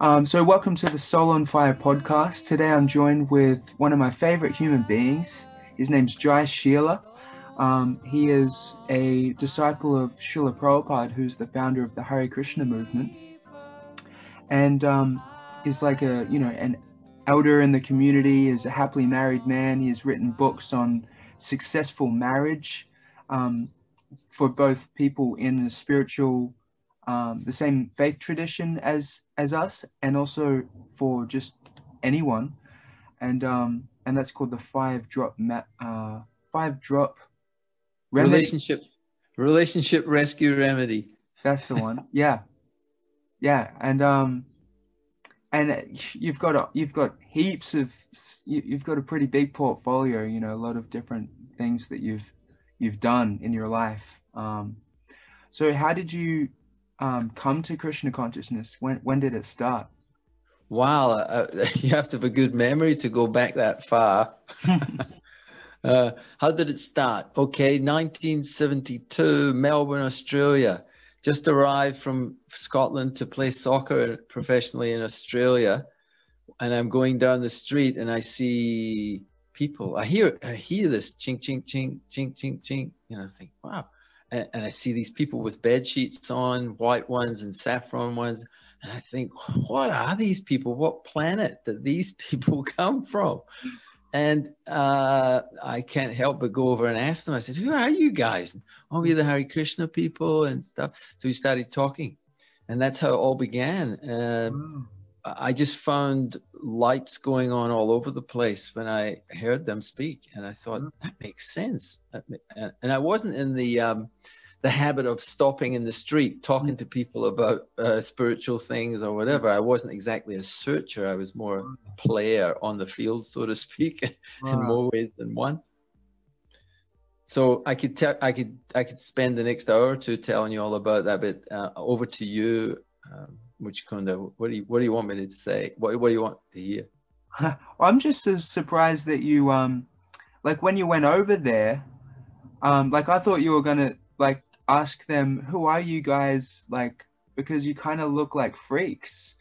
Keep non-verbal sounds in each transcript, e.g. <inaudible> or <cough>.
Um, so, welcome to the Soul on Fire podcast. Today, I'm joined with one of my favorite human beings. His name's Jayasila. Um, he is a disciple of Srila Prabhupada, who's the founder of the Hare Krishna movement, and um, is like a you know an elder in the community. is a happily married man. He has written books on successful marriage um, for both people in a spiritual um, the same faith tradition as as us, and also for just anyone, and um, and that's called the five drop uh, five drop remedy. relationship relationship rescue remedy. That's the one. <laughs> yeah, yeah, and um, and you've got a, you've got heaps of you've got a pretty big portfolio. You know, a lot of different things that you've you've done in your life. Um, so how did you um, come to Krishna consciousness? When when did it start? Wow, uh, <laughs> you have to have a good memory to go back that far. <laughs> uh, how did it start? Okay, 1972, Melbourne, Australia. Just arrived from Scotland to play soccer professionally in Australia, and I'm going down the street and I see people. I hear I hear this ching ching ching ching ching ching, and I think, wow and, and I see these people with bed sheets on, white ones and saffron ones, and I think, what are these people? What planet did these <laughs> people come from? And uh, I can't help but go over and ask them. I said, "Who are you guys?" Oh, we're the Hare Krishna people and stuff. So we started talking, and that's how it all began. Um, I just found lights going on all over the place when I heard them speak, and I thought mm. that makes sense. And I wasn't in the um, the habit of stopping in the street talking mm. to people about uh, spiritual things or whatever. I wasn't exactly a searcher. I was more a mm. player on the field, so to speak, <laughs> in more ways than one. So I could tell, I could, I could spend the next hour or two telling you all about that. But uh, over to you. Um, Muchukunda, what do you what do you want me to say? What what do you want to hear? <laughs> I'm just surprised that you um like when you went over there, um like I thought you were gonna like ask them who are you guys like because you kind of look like freaks,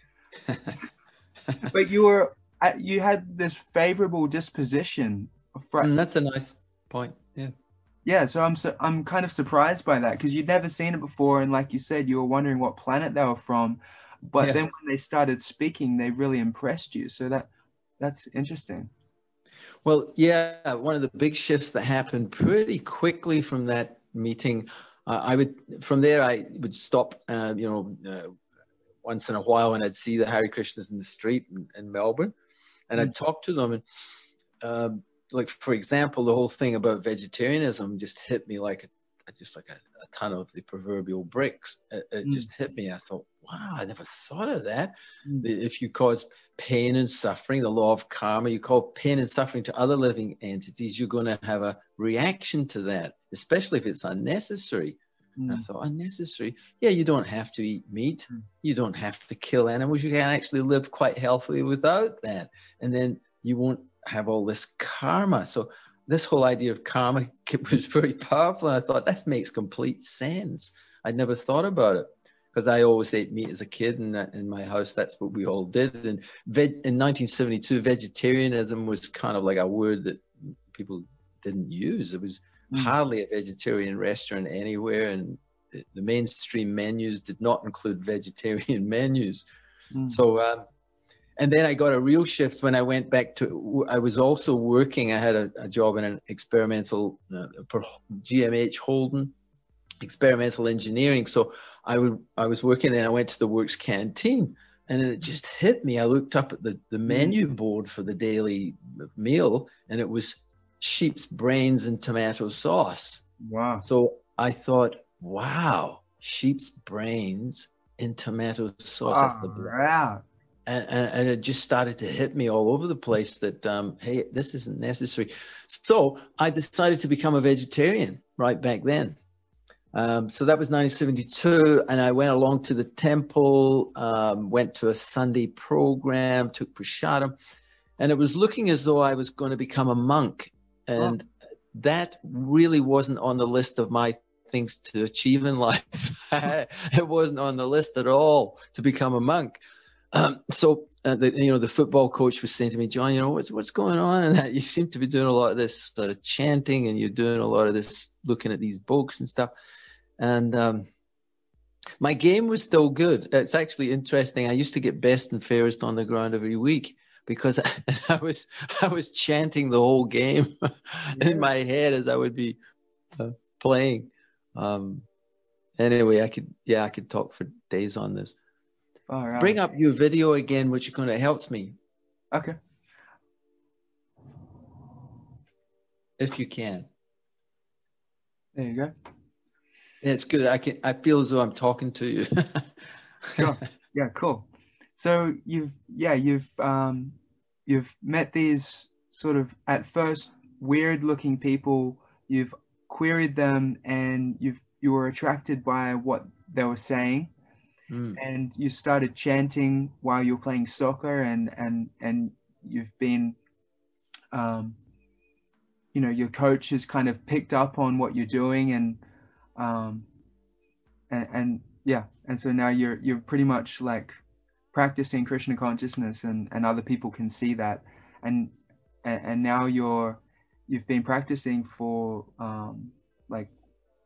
<laughs> but you were you had this favorable disposition. For, mm, that's a nice point. Yeah. Yeah, so I'm so I'm kind of surprised by that because you'd never seen it before, and like you said, you were wondering what planet they were from. But yeah. then when they started speaking, they really impressed you. So that that's interesting. Well, yeah, one of the big shifts that happened pretty quickly from that meeting, uh, I would from there I would stop, uh, you know, uh, once in a while and I'd see the Hare Krishnas in the street in, in Melbourne, and I'd mm. talk to them and. Um, like for example, the whole thing about vegetarianism just hit me like a, just like a, a ton of the proverbial bricks. It, it mm. just hit me. I thought, wow, I never thought of that. Mm. If you cause pain and suffering, the law of karma, you cause pain and suffering to other living entities, you're going to have a reaction to that, especially if it's unnecessary. Mm. I thought, unnecessary? Yeah, you don't have to eat meat. Mm. You don't have to kill animals. You can actually live quite healthily without that. And then you won't have all this karma. So this whole idea of karma <laughs> was very powerful. And I thought, that makes complete sense. I'd never thought about it because I always ate meat as a kid, and in my house, that's what we all did. And veg, in 1972, vegetarianism was kind of like a word that people didn't use. It was mm. hardly a vegetarian restaurant anywhere, and the, the, mainstream menus did not include vegetarian <laughs> menus. Mm. So, um, and then I got a real shift when I went back to. I was also working. I had a, a job in an experimental uh, for GMH Holden experimental engineering. So I would I was working and I went to the works canteen and it just hit me. I looked up at the, the menu board for the daily meal and it was sheep's brains and tomato sauce. Wow. So I thought, wow, sheep's brains in tomato sauce. Wow. That's the wow. And, and, it just started to hit me all over the place that, um, hey, this isn't necessary. So I decided to become a vegetarian right back then. Um, so that was 1972, and I went along to the temple, um, went to a Sunday program, took prasadam, and it was looking as though I was going to become a monk. And that really wasn't on the list of my things to achieve in life. <laughs> it wasn't on the list at all to become a monk. Um, so uh, the, you know the football coach was saying to me, John, you know what's what's going on, and that you seem to be doing a lot of this sort of chanting, and you're doing a lot of this looking at these books and stuff, and um, my game was still good. It's actually interesting. I used to get best and fairest on the ground every week because <laughs> I, was I was chanting the whole game <laughs> yeah. in my head as I would be uh, playing. Um, anyway, I could yeah I could talk for days on this. Bring up your video again, which kind of helps me. Okay. If you can. There you go. It's good. I can. I feel as though I'm talking to you. <laughs> sure. Yeah. Cool. So you've yeah you've um you've met these sort of at first weird looking people. You've queried them and you've you were attracted by what they were saying mm. and you started chanting while you're playing soccer and and and you've been um, you know your coach has kind of picked up on what you're doing and um, and, and yeah. And so now you're you're pretty much like practicing krishna consciousness and and other people can see that. And and, now you're you've been practicing for um like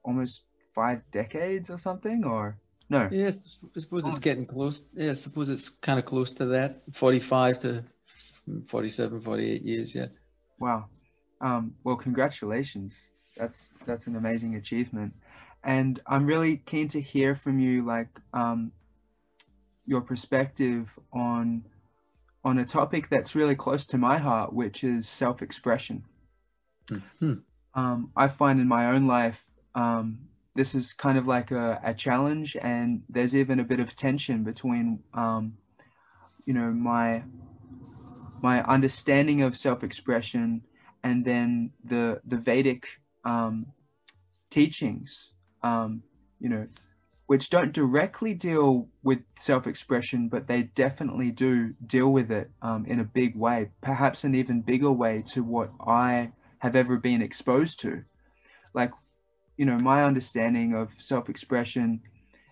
almost five decades or something or no. Yes, I suppose it's getting close. Yeah, I suppose it's kind of close to that. 45 to 47, 48 years, yeah. Wow. Um, well, congratulations. That's that's an amazing achievement. And I'm really keen to hear from you like um, your perspective on on a topic that's really close to my heart, which is self-expression. Mm-hmm. Um, I find in my own life um, this is kind of like a, a challenge and there's even a bit of tension between um, you know my my understanding of self-expression and then the the vedic um, teachings um, you know which don't directly deal with self-expression but they definitely do deal with it um, in a big way perhaps an even bigger way to what i have ever been exposed to. Like you know, my understanding of self expression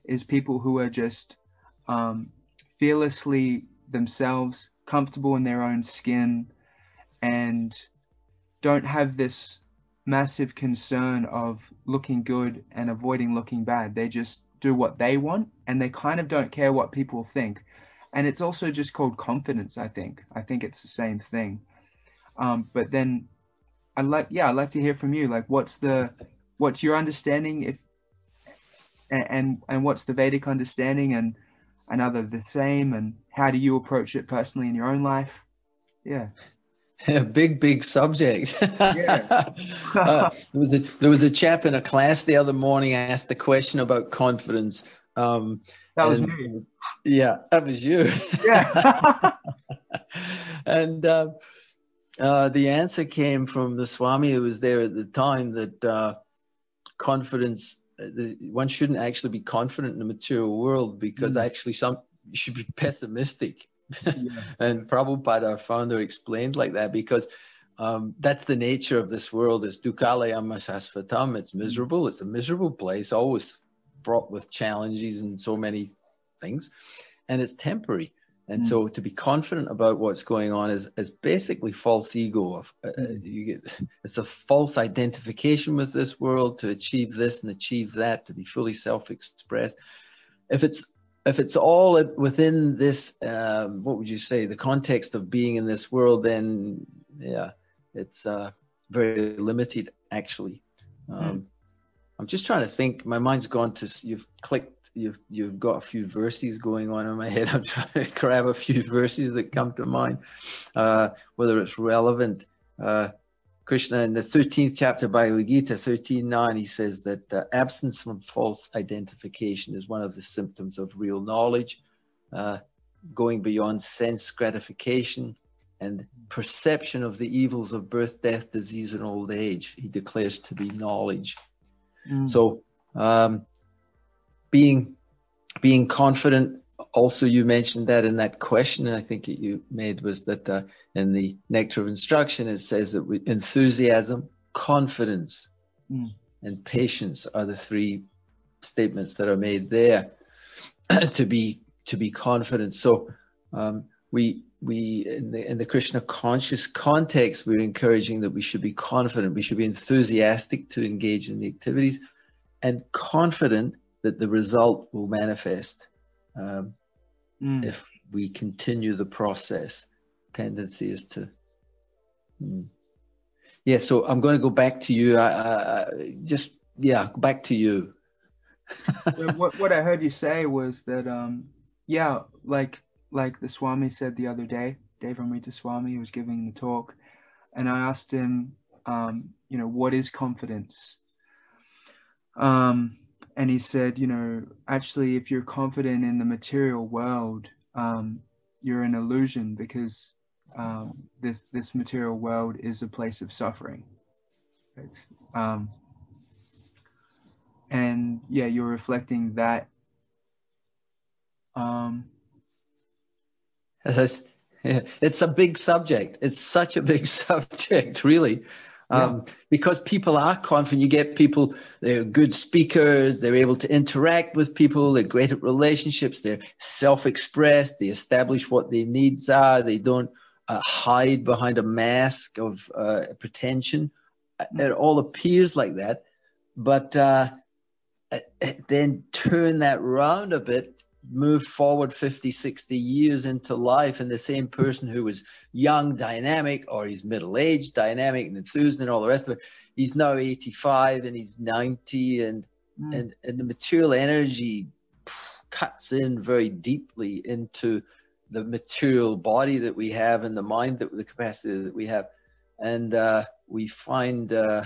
is people who are just um, fearlessly themselves, comfortable in their own skin, and don't have this massive concern of looking good and avoiding looking bad. They just do what they want and they kind of don't care what people think. And it's also just called confidence, I think. I think it's the same thing. Um, but then I'd like, yeah, I'd like to hear from you. Like, what's the what's your understanding if and and what's the Vedic understanding and and are they the same and how do you approach it personally in your own life? Yeah. A <laughs> big, big subject. <laughs> Yeah. uh, there was a there was a chap in a class the other morning asked the question about confidence. Um, that was and, me. Yeah, that was you. Yeah. <laughs> and uh, uh, the answer came from the Swami who was there at the time that uh, confidence uh, the, one shouldn't actually be confident in the material world because mm. actually some you should be <laughs> pessimistic. Yeah. <laughs> and Prabhupada our founder explained like that because um, that's the nature of this world is dukkhalayam sasvatam. It's miserable. It's a miserable place always fraught with challenges and so many things. And it's temporary and mm. so to be confident about what's going on is, is basically false ego. Of, uh, mm. you get, it's a false identification with this world to achieve this and achieve that, to be fully self-expressed. If it's if it's all within this, um, what would you say, the context of being in this world, then yeah, it's uh, very limited actually. Mm. Um, mm. I'm just trying to think. My mind's gone to you've clicked you've you've got a few verses going on in my head. <laughs> I'm trying to grab a few verses that come to mind, uh, whether it's relevant. Uh, Krishna in the 13th chapter Bhagavad Gita 13.9, he says that uh, absence from false identification is one of the symptoms of real knowledge, uh, going beyond sense gratification and perception of the evils of birth, death, disease, and old age. He declares to be knowledge. Mm. So um, being being confident. Also you mentioned that in that question i think that you made was that uh, in the nectar of instruction it says that we, enthusiasm confidence mm. and patience are the three statements that are made there <clears throat> to be to be confident. So Um, we we in the, in the Krishna conscious context, we're encouraging that we should be confident, we should be enthusiastic to engage in the activities, and confident that the result will manifest um, mm. if we continue the process. Tendency is to. Mm. Yeah, so I'm going to go back to you. Uh, just yeah, back to you. what what I heard you say was that um yeah like like the Swami said the other day, Devamrita Swami was giving the talk, and I asked him, um, you know, what is confidence? Um, and he said, you know, actually, if you're confident in the material world, um, you're an illusion because um, this this material world is a place of suffering. Right? Um, and yeah, you're reflecting that. Um, <laughs> it's a big subject. It's such a big <laughs> subject, really. Um, yeah. Because people are confident. You get people, they're good speakers, they're able to interact with people, they're great at relationships, they're self expressed, they establish what their needs are, they don't uh, hide behind a mask of uh, pretension. Mm. It all appears like that. But uh, then turn that round a bit move forward 50, 60 years into life, and the same person who was young, dynamic, or he's middle aged, dynamic, and enthused, and all the rest of it, he's now 85 and he's 90, and mm. and and the material energy cuts in very deeply into the material body that we have and the mind that the capacity that we have, and uh, we find uh,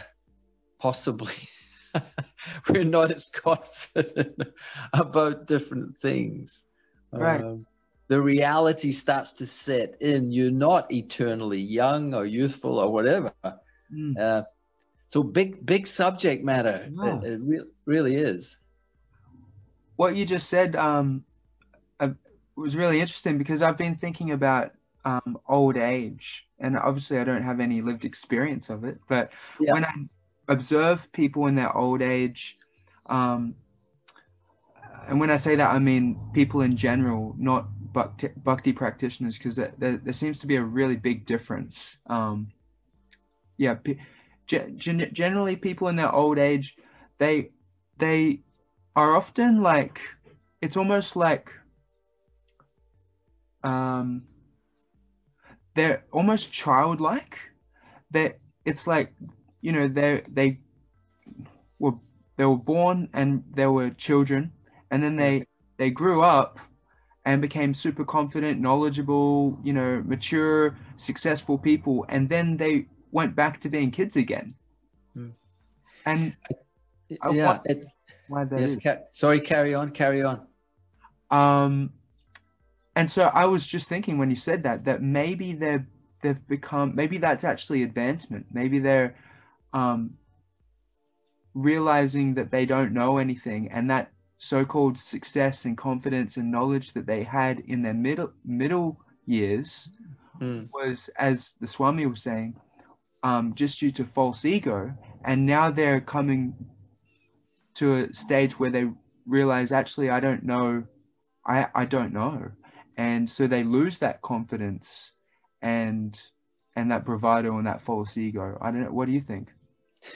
possibly. <laughs> <laughs> we're not as confident <laughs> about different things. Right. Um, the reality starts to set in. You're not eternally young or youthful or whatever. Mm. Uh, so big, big subject matter. Yeah. It, it re- really is. What you just said um, uh, was really interesting because I've been thinking about um, old age, and obviously I don't have any lived experience of it. But yeah. when I observe people in their old age. Um, and when I say that, I mean people in general, not bhakti, bhakti practitioners, because there, there, there, seems to be a really big difference. Um, yeah, gen- generally, people in their old age, they they are often like it's almost like um, they're almost childlike. That it's like you know they they were they were born and they were children and then they they grew up and became super confident knowledgeable you know mature successful people and then they went back to being kids again. Mm. and yeah it, why yes, ca- sorry carry on carry on. Um and so i was just thinking when you said that that maybe they're they've become maybe that's actually advancement. Maybe they're um, realizing that they don't know anything and that so-called success and confidence and knowledge that they had in their middle middle years mm. was as the swami was saying um, just due to false ego. And now they're coming to a stage where they realize actually i don't know. I i don't know. And so they lose that confidence and and that bravado and that false ego. I don't know. What do you think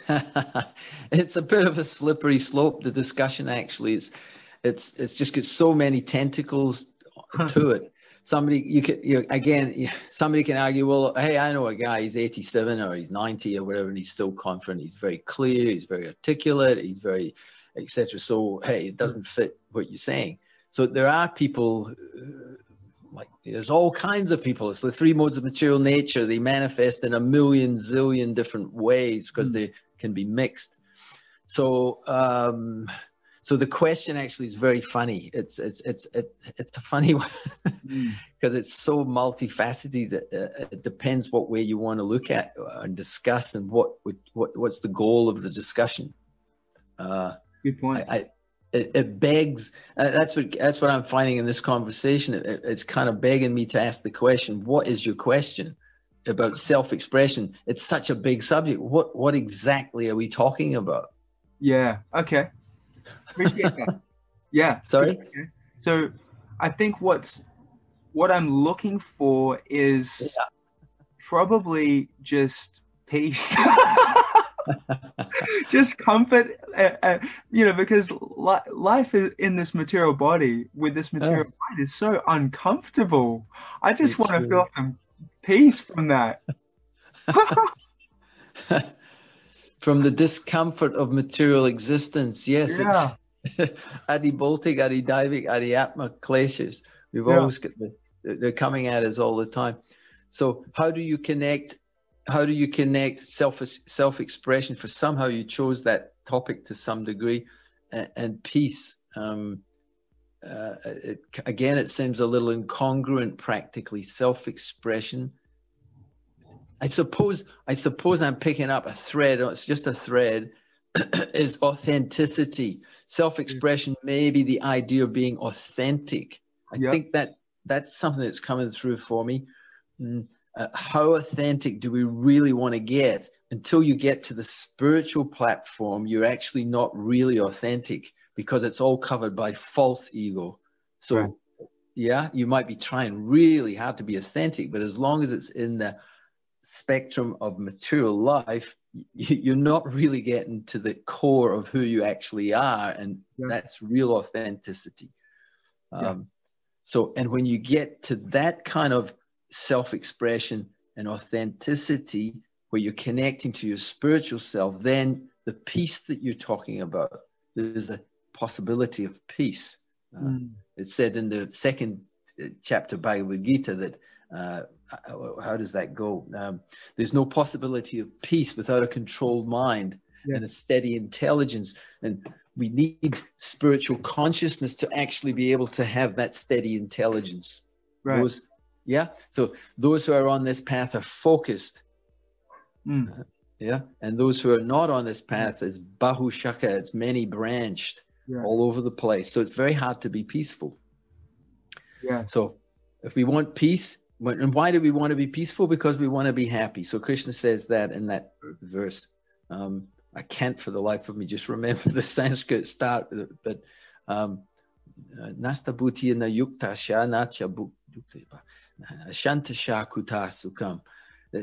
<laughs> it's a bit of a slippery slope. The discussion actually is, it's it's just got so many tentacles to it. Somebody you could you again somebody can argue, well, hey, I know a guy. He's 87 or he's 90 or whatever, and he's still confident. He's very clear. He's very articulate. He's very etc. So hey, it doesn't fit what you're saying. So there are people uh, like there's all kinds of people. It's the three modes of material nature. They manifest in a million zillion different ways because mm. they can be mixed. So um, so the question actually is very funny. It's it's it's it, it's a funny <laughs> one because mm. it's so multifaceted. It, it, depends what way you want to look at and discuss, and what what what's the goal of the discussion. Uh, Good point. I, I, it, it begs uh, that's what that's what i'm finding in this conversation. It, it's kind of begging me to ask the question what is your question about self-expression? It's such a big subject. What what exactly are we talking about? Yeah okay. Appreciate that. <laughs> Yeah. Sorry? So i think what's what I'm looking for is Yeah. probably just peace. <laughs> <laughs> <laughs> just comfort, uh, uh, you know, because li- life is in this material body with this material mind is so uncomfortable. I just It's want to really- feel some peace from that. <laughs> From the discomfort of material existence, yes, Yeah. it's <laughs> Adhi Bhautik, Adi Daivik, Adi Atma Kleshas. We've Yeah. always got the, they're coming at us all the time. So how do you connect? How do you connect self self expression? For somehow you chose that topic to some degree, and, and peace. Um, uh, it, again, it seems a little incongruent practically. Self expression. I suppose I suppose I'm picking up a thread. It's just a thread. <clears throat> is authenticity, self-expression, maybe the idea of being authentic. I Yep. think that that's something that's coming through for me. Mm, uh, how authentic do we really want to get? Until you get to the spiritual platform, you're actually not really authentic because it's all covered by false ego. So, Right. yeah, you might be trying really hard to be authentic, but as long as it's in the spectrum of material life, you're not really getting to the core of who you actually are, and Yeah. that's real authenticity. Yeah. Um, so, and when you get to that kind of self expression and authenticity, where you're connecting to your spiritual self, then the peace that you're talking about, there's a possibility of peace. Uh, Mm. It's said in the second uh, chapter Bhagavad Gita that uh, how, how does that go? Um, there's no possibility of peace without a controlled mind Yeah. and a steady intelligence. And we need spiritual consciousness to actually be able to have that steady intelligence. Right. Those, yeah. So those who are on this path are focused. Mm. Yeah. And those who are not on this path is Bahu Shakha, it's many branched Yeah. all over the place. So it's very hard to be peaceful. Yeah. So if we want peace, and why do we want to be peaceful? Because we want to be happy. So Krishna says that in that verse. Um, I can't for the life of me just remember <laughs> the Sanskrit start, but um, Nasta bhuti na yukta sha nacha shanta sha kuta sukam. Uh,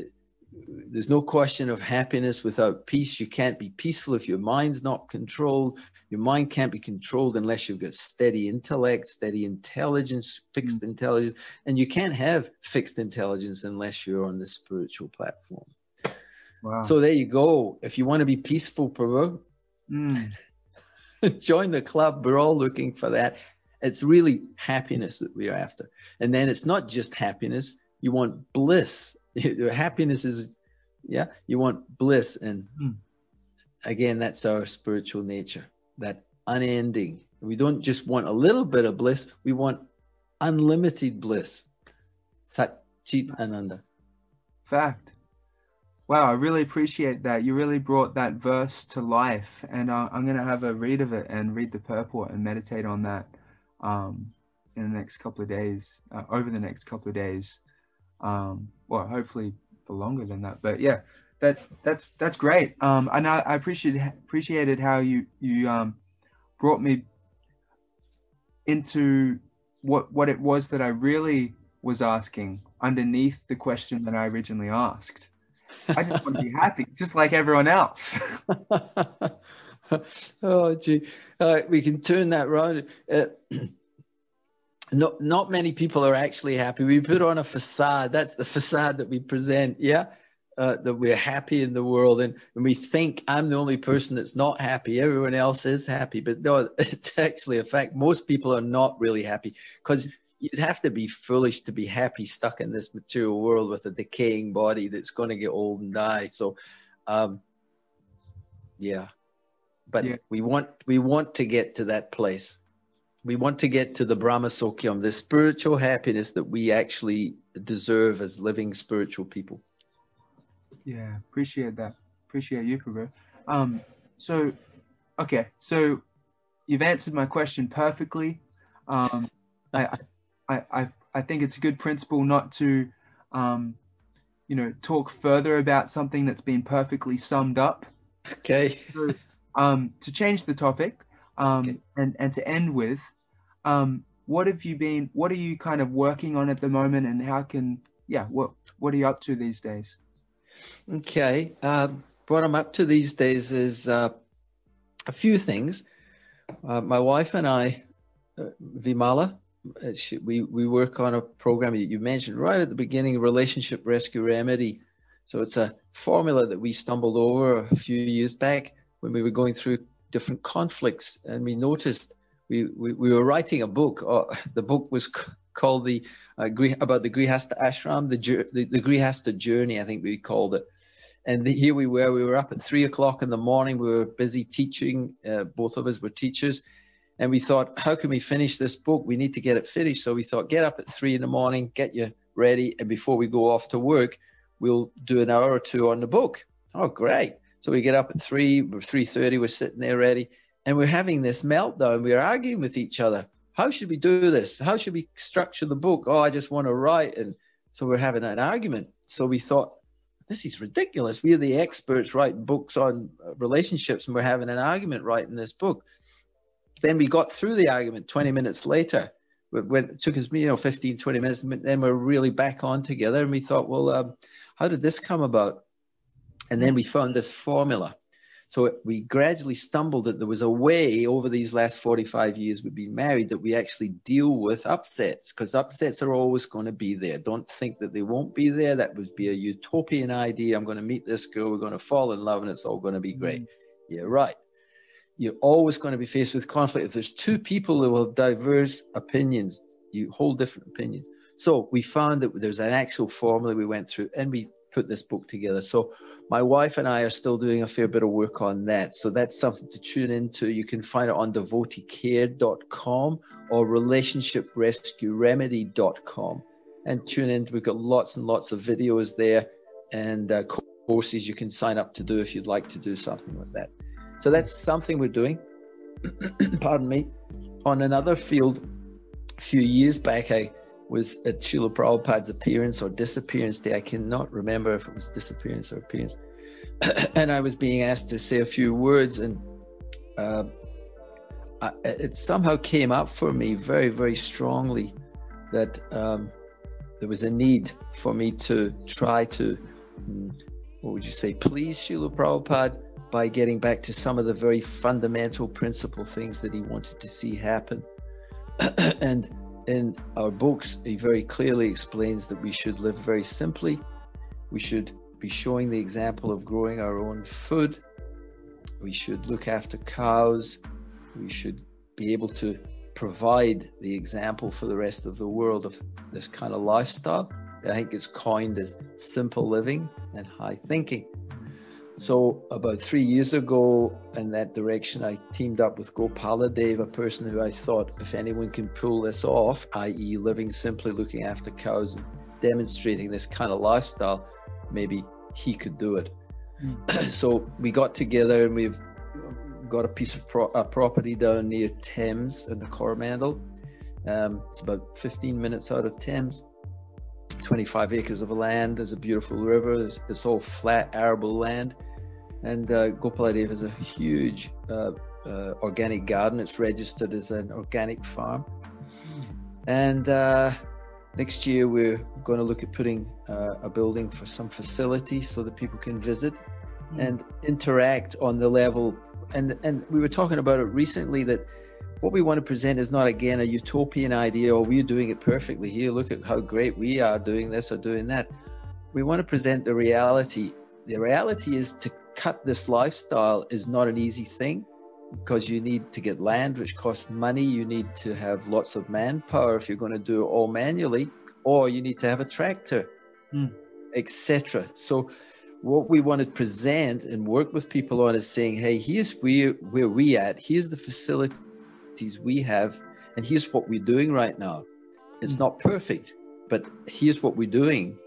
There's no question of happiness without peace. You can't be peaceful if your mind's not controlled. Your mind can't be controlled unless you've got steady intellect, steady intelligence, fixed intelligence. And you can't have fixed intelligence unless you're on the spiritual platform. Wow. So there you go. If you want to be peaceful, Prabhu, Mm. <laughs> join the club. We're all looking for that. It's really happiness that we're after. And then it's not just happiness, you want bliss. <laughs> Happiness is, yeah, you want bliss. And Hmm. again, that's our spiritual nature, that unending. We don't just want a little bit of bliss, we want unlimited bliss. Sat Chit Ananda. Fact. Wow, I really appreciate that. You really brought that verse to life, and uh, I'm gonna have a read of it and read the purport and meditate on that um, in the next couple of days, uh, over the next couple of days. Um, well, hopefully for longer than that. But yeah, that that's that's great. Um, and I, I appreciated appreciated how you you um, brought me into what what it was that I really was asking underneath the question that I originally asked. I just want to be <laughs> happy, just like everyone else. <laughs> <laughs> oh, gee. Uh, we can turn that around. Uh, <clears throat> not, not many people are actually happy. We put on a facade. That's the facade that we present. Yeah. Uh, that we're happy in the world and, and we think I'm the only person that's not happy. Everyone else is happy. But no, <laughs> it's actually a fact. Most people are not really happy because you'd have to be foolish to be happy stuck in this material world with a decaying body that's going to get old and die. So, um, yeah, but Yeah. we want we want to get to that place. We want to get to the Brahma Saukhyam, the spiritual happiness that we actually deserve as living spiritual people. Yeah, appreciate that. Appreciate you, Prabhu. Um, so, okay, so you've answered my question perfectly. Um, I, I, I, I think it's a good principle not to, um, you know, talk further about something that's been perfectly summed up. Okay. Um, to change the topic, um, Okay. and and to end with, um, what have you been? What are you kind of working on at the moment, and how can yeah, what what are you up to these days? Okay, uh, what I'm up to these days is uh, a few things. Uh, my wife and I, uh, Vimala, uh, she, we we work on a program you mentioned right at the beginning, relationship rescue remedy. So it's a formula that we stumbled over a few years back when we were going through different conflicts, and we noticed we we, we were writing a book. Uh, the book was called the uh, about the Grihastha ashram, the, the the Grihastha journey, I think we called it. And the, here we were. We were up at three o'clock in the morning. We were busy teaching. Uh, both of us were teachers, and we thought, how can we finish this book? We need to get it finished. So we thought, get up at three in the morning, get you ready, and before we go off to work, we'll do an hour or two on the book. Oh, great! So we get up at three, three thirty. We're sitting there ready, and we're having this meltdown. We're arguing with each other how should we do this? How should we structure the book? Oh, I just want to write. And so we're having an argument. So we thought, this is ridiculous. We are the experts writing books on relationships, and we're having an argument writing this book. Then we got through the argument 20 minutes later. It took us, you know, 15, 20 minutes, and then we're really back on together. And we thought, well, um, how did this come about? And then we found this formula. So we gradually stumbled that there was a way over these last 45 years we've been married that we actually deal with upsets because upsets are always going to be there. Don't think that they won't be there. That would be a utopian idea. I'm going to meet this girl, we're going to fall in love, and it's all going to be great. Mm-hmm. Yeah, right. You're always going to be faced with conflict. If there's two people who have diverse opinions, you hold different opinions. So we found that there's an actual formula we went through, and we put this book together. So my wife and I are still doing a fair bit of work on that. So that's something to tune into. You can find it on devoteecare.com or relationshiprescueremedy.com and tune in. We've got lots and lots of videos there and uh, courses you can sign up to do if you'd like to do something like that. So that's something we're doing. <coughs> Pardon me. On another field, a few years back, I was at Srila Prabhupada's appearance or disappearance day. I cannot remember if it was disappearance or appearance. <clears throat> and I was being asked to say a few words, and uh, I, it somehow came up for me very, very strongly that um, there was a need for me to try to, mm, what would you say, please Srila Prabhupada by getting back to some of the very fundamental principle things that he wanted to see happen. <clears throat> and in our books, he very clearly explains that we should live very simply. We should be showing the example of growing our own food. We should look after cows. We should be able to provide the example for the rest of the world of this kind of lifestyle. I think it's coined as simple living and high thinking. So about three years ago, in that direction, I teamed up with Gopaladev, a person who I thought, if anyone can pull this off, i.e., living simply, looking after cows, and demonstrating this kind of lifestyle, maybe he could do it. Mm. <clears throat> so we got together and we've got a piece of pro- a property down near Thames in the Coromandel. Um, it's about 15 minutes out of Thames. 25 acres of land. There's a beautiful river. It's, it's all flat arable land. And uh, Gopaladev has a huge uh, uh, organic garden. It's registered as an organic farm. And uh, next year, we're going to look at putting uh, a building for some facility so that people can visit mm. and interact on the level. And, and we were talking about it recently that what we want to present is not again a utopian idea or we're doing it perfectly here. Look at how great we are doing this or doing that. We want to present the reality. The reality is to cut this lifestyle is not an easy thing because you need to get land which costs money. You need to have lots of manpower if you're going to do it all manually or you need to have a tractor mm. etc so what we want to present and work with people on is saying hey here's where where we at. Here's the facility we have, and here's what we're doing right now. It's hmm. not perfect, but here's what we're doing,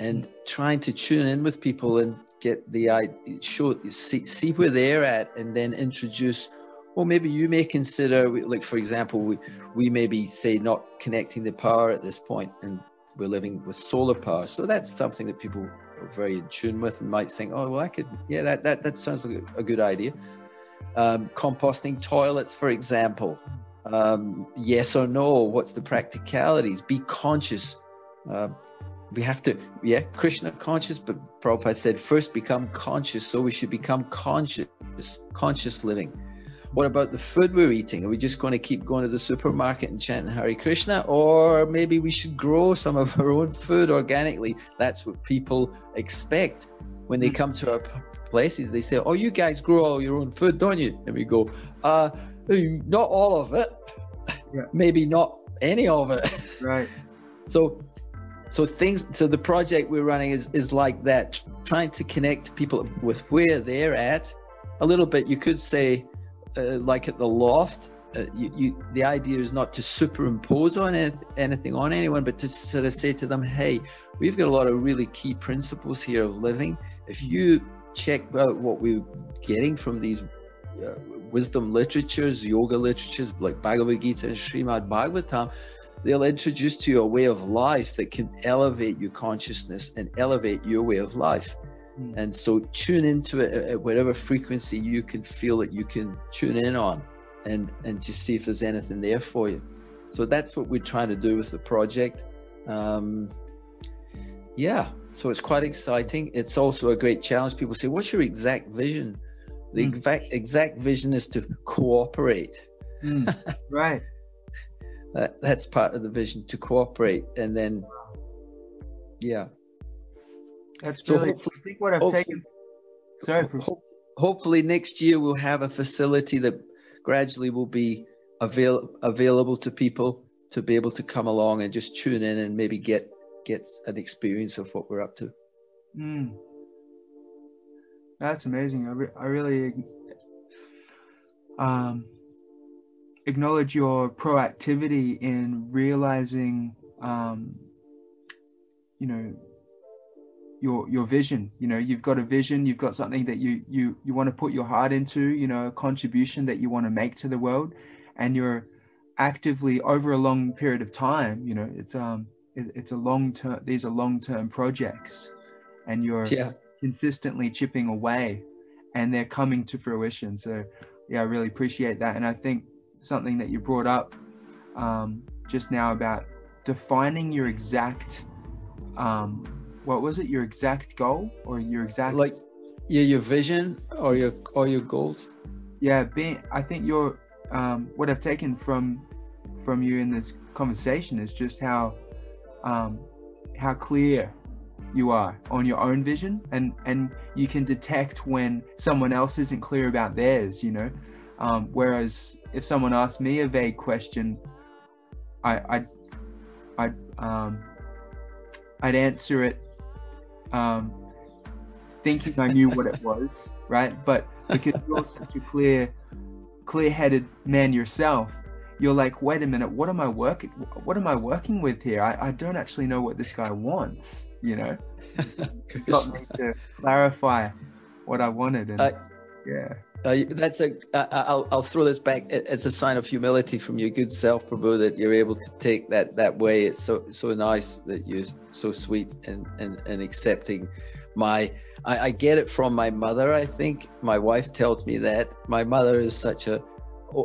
and hmm. trying to tune in with people and get the show see, see where they're at, and then introduce. Well, maybe you may consider, like for example, we we maybe say not connecting the power at this point, and we're living with solar power. So that's something that people are very in tune with and might think, oh, well, I could, yeah, that that that sounds like a good idea um, composting toilets, for example. Um, yes or no? What's the practicalities? Be conscious. Uh, we have to, yeah, Krishna conscious, but Prabhupada said first become conscious. So we should become conscious, conscious living. What about the food we're eating? Are we just going to keep going to the supermarket and chanting Hare Krishna? Or maybe we should grow some of our own food organically. That's what people expect when they come to our places. They say, Oh, you guys grow all your own food, don't you? And we go, uh, Not all of it. Yeah. <laughs> maybe not any of it. Right. <laughs> so so things so the project we're running is is like that trying to connect people with where they're at a little bit you could say uh, like at the loft uh, you, you, the idea is not to superimpose on anything on anyone but to sort of say to them hey we've got a lot of really key principles here of living if you check out what we're getting from these uh, wisdom literatures yoga literatures like bhagavad gita and srimad bhagavatam they'll introduce to you a way of life that can elevate your consciousness and elevate your way of life. Mm. And so tune into it at whatever frequency you can feel that you can tune in on and, and just see if there's anything there for you. So that's what we're trying to do with the project. Um, yeah, so it's quite exciting. It's also a great challenge. People say, What's your exact vision? The mm. exact, exact vision is to cooperate. Mm. right <laughs> that, that's part of the vision to cooperate and then yeah that's so really, I think what I've taken sorry ho- hopefully next year we'll have a facility that gradually will be avail- available to people to be able to come along and just tune in and maybe get get an experience of what we're up to mm. that's amazing I, re- I really um acknowledge your proactivity in realizing, um, you know, your your vision. You know, you've got a vision. You've got something that you you you want to put your heart into. You know, a contribution that you want to make to the world, and you're actively over a long period of time. You know, it's um it, it's a long term. These are long term projects, and you're yeah. consistently chipping away, and they're coming to fruition. So yeah, I really appreciate that, and I think something that you brought up um, just now about defining your exact um, what was it your exact goal or your exact like yeah your vision or your or your goals yeah being i think your um, what i've taken from from you in this conversation is just how um, how clear you are on your own vision and and you can detect when someone else isn't clear about theirs you know um, whereas if someone asked me a vague question, I, I, I, um, I'd answer it, um, thinking I knew what it <laughs> was, right? But because you're such a clear, clear-headed man yourself, you're like, wait a minute, what am I working? What am I working with here? I, I don't actually know what this guy wants. You know, <laughs> got me to clarify what I wanted, and uh, yeah. Uh, that's a. I'll I'll throw this back. It's a sign of humility from your good self, Prabhu, that you're able to take that that way. It's so so nice that you're so sweet and and and accepting. My I, I get it from my mother. I think my wife tells me that my mother is such a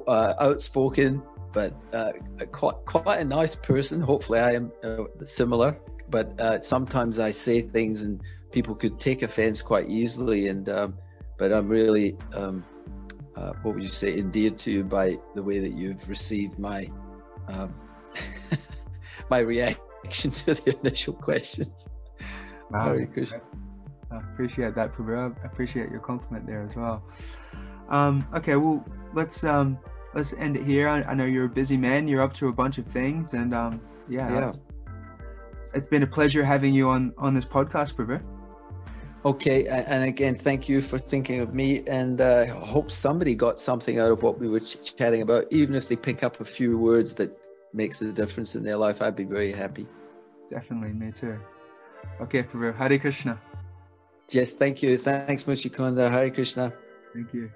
uh, outspoken but uh, quite quite a nice person. Hopefully, I am uh, similar. But uh, sometimes I say things and people could take offense quite easily and. Um, but I'm really, um, uh, what would you say, endeared to you by the way that you've received my um, <laughs> my reaction <laughs> to the initial questions. Wow, Very good. I appreciate that, Prabhu. I appreciate your compliment there as well. Um, okay, well, let's um, let's end it here. I, I, know you're a busy man. You're up to a bunch of things, and um, yeah, yeah. it's been a pleasure having you on on this podcast, Prabhu. Okay, and again, thank you for thinking of me, and uh, hope somebody got something out of what we were ch- chatting about. Even if they pick up a few words that makes a difference in their life, I'd be very happy. Definitely, me too. Okay, Prabhu, Hare Krishna. Yes, thank you. Thanks, Muchukunda. Hare Krishna. Thank you.